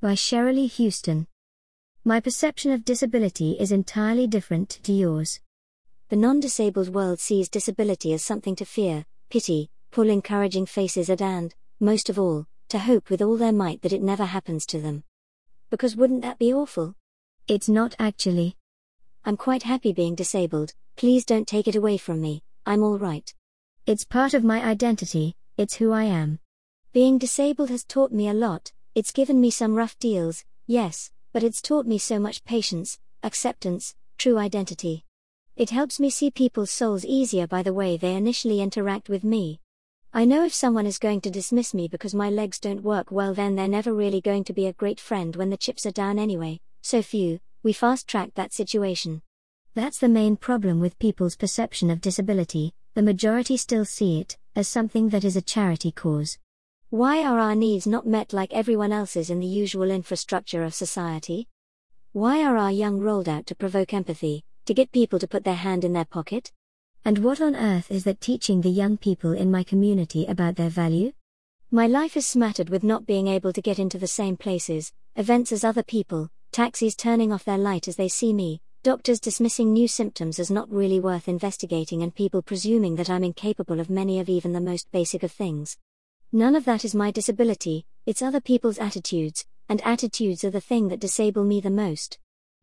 by Cherylee Houston. My perception of disability is entirely different to yours. The non disabled world sees disability as something to fear, pity, pull encouraging faces at, and, most of all, to hope with all their might that it never happens to them. Because wouldn't that be awful? It's not actually. I'm quite happy being disabled, please don't take it away from me, I'm alright. It's part of my identity, it's who I am. Being disabled has taught me a lot, it's given me some rough deals, yes, but it's taught me so much patience, acceptance, true identity. It helps me see people's souls easier by the way they initially interact with me. I know if someone is going to dismiss me because my legs don't work well, then they're never really going to be a great friend when the chips are down anyway, so few, we fast track that situation. That's the main problem with people's perception of disability, the majority still see it as something that is a charity cause. Why are our needs not met like everyone else's in the usual infrastructure of society? Why are our young rolled out to provoke empathy, to get people to put their hand in their pocket? And what on earth is that teaching the young people in my community about their value? My life is smattered with not being able to get into the same places, events as other people, taxis turning off their light as they see me, doctors dismissing new symptoms as not really worth investigating, and people presuming that I'm incapable of many of even the most basic of things. None of that is my disability, it's other people's attitudes, and attitudes are the thing that disable me the most.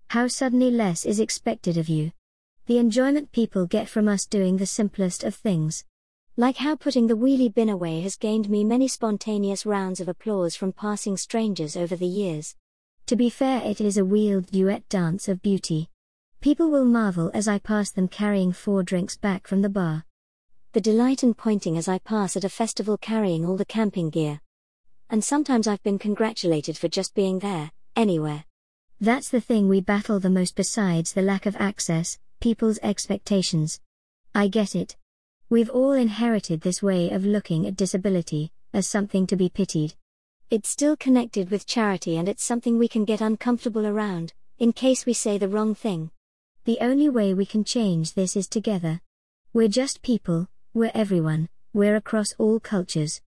How suddenly less is expected of you. The enjoyment people get from us doing the simplest of things. Like how putting the wheelie bin away has gained me many spontaneous rounds of applause from passing strangers over the years. To be fair, it is a wheeled duet dance of beauty. People will marvel as I pass them carrying four drinks back from the bar the delight in pointing as I pass at a festival carrying all the camping gear. And sometimes I've been congratulated for just being there, anywhere. That's the thing we battle the most besides the lack of access, people's expectations. I get it. We've all inherited this way of looking at disability, as something to be pitied. It's still connected with charity and it's something we can get uncomfortable around, in case we say the wrong thing. The only way we can change this is together. We're just people, we're everyone, we're across all cultures.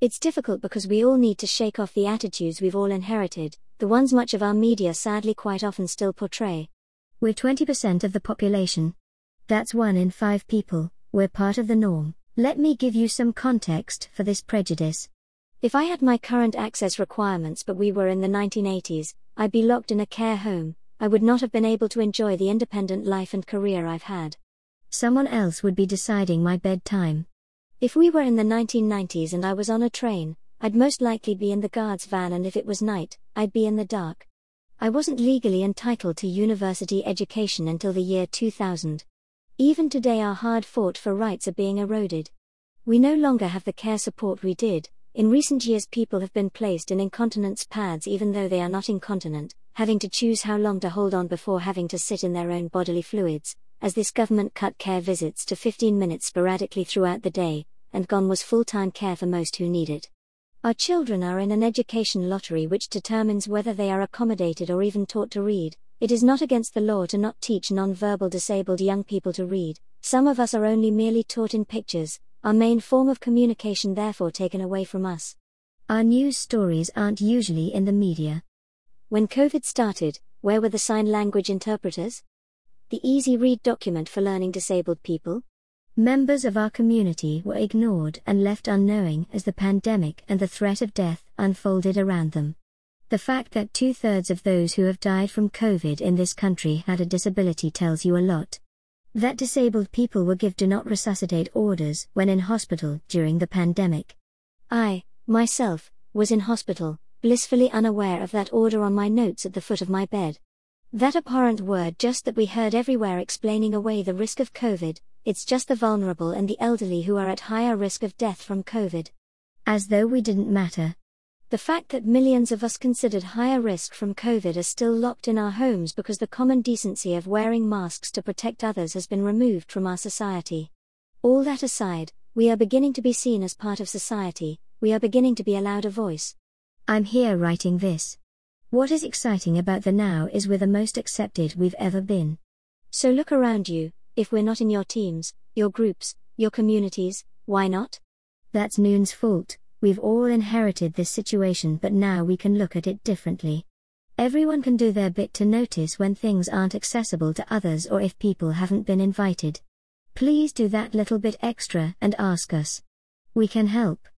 It's difficult because we all need to shake off the attitudes we've all inherited, the ones much of our media sadly quite often still portray. We're 20% of the population. That's one in five people, we're part of the norm. Let me give you some context for this prejudice. If I had my current access requirements but we were in the 1980s, I'd be locked in a care home, I would not have been able to enjoy the independent life and career I've had someone else would be deciding my bedtime. If we were in the 1990s and I was on a train, I'd most likely be in the guard's van, and if it was night, I'd be in the dark. I wasn't legally entitled to university education until the year 2000. Even today, our hard fought for rights are being eroded. We no longer have the care support we did. In recent years, people have been placed in incontinence pads even though they are not incontinent, having to choose how long to hold on before having to sit in their own bodily fluids, as this government cut care visits to 15 minutes sporadically throughout the day, and gone was full time care for most who need it. Our children are in an education lottery which determines whether they are accommodated or even taught to read. It is not against the law to not teach non-verbal disabled young people to read. Some of us are only merely taught in pictures, our main form of communication therefore taken away from us. Our news stories aren't usually in the media. When COVID started, where were the sign language interpreters? The Easy Read document for learning disabled people? Members of our community were ignored and left unknowing as the pandemic and the threat of death unfolded around them. The fact that two thirds of those who have died from COVID in this country had a disability tells you a lot. That disabled people were given do not resuscitate orders when in hospital during the pandemic. I, myself, was in hospital, blissfully unaware of that order on my notes at the foot of my bed. That abhorrent word just that we heard everywhere explaining away the risk of COVID, it's just the vulnerable and the elderly who are at higher risk of death from COVID. As though we didn't matter. The fact that millions of us considered higher risk from COVID are still locked in our homes because the common decency of wearing masks to protect others has been removed from our society. All that aside, we are beginning to be seen as part of society, we are beginning to be allowed a voice. I'm here writing this. What is exciting about the now is we're the most accepted we've ever been. So look around you, if we're not in your teams, your groups, your communities, why not? That's Noon's fault. We've all inherited this situation, but now we can look at it differently. Everyone can do their bit to notice when things aren't accessible to others or if people haven't been invited. Please do that little bit extra and ask us. We can help.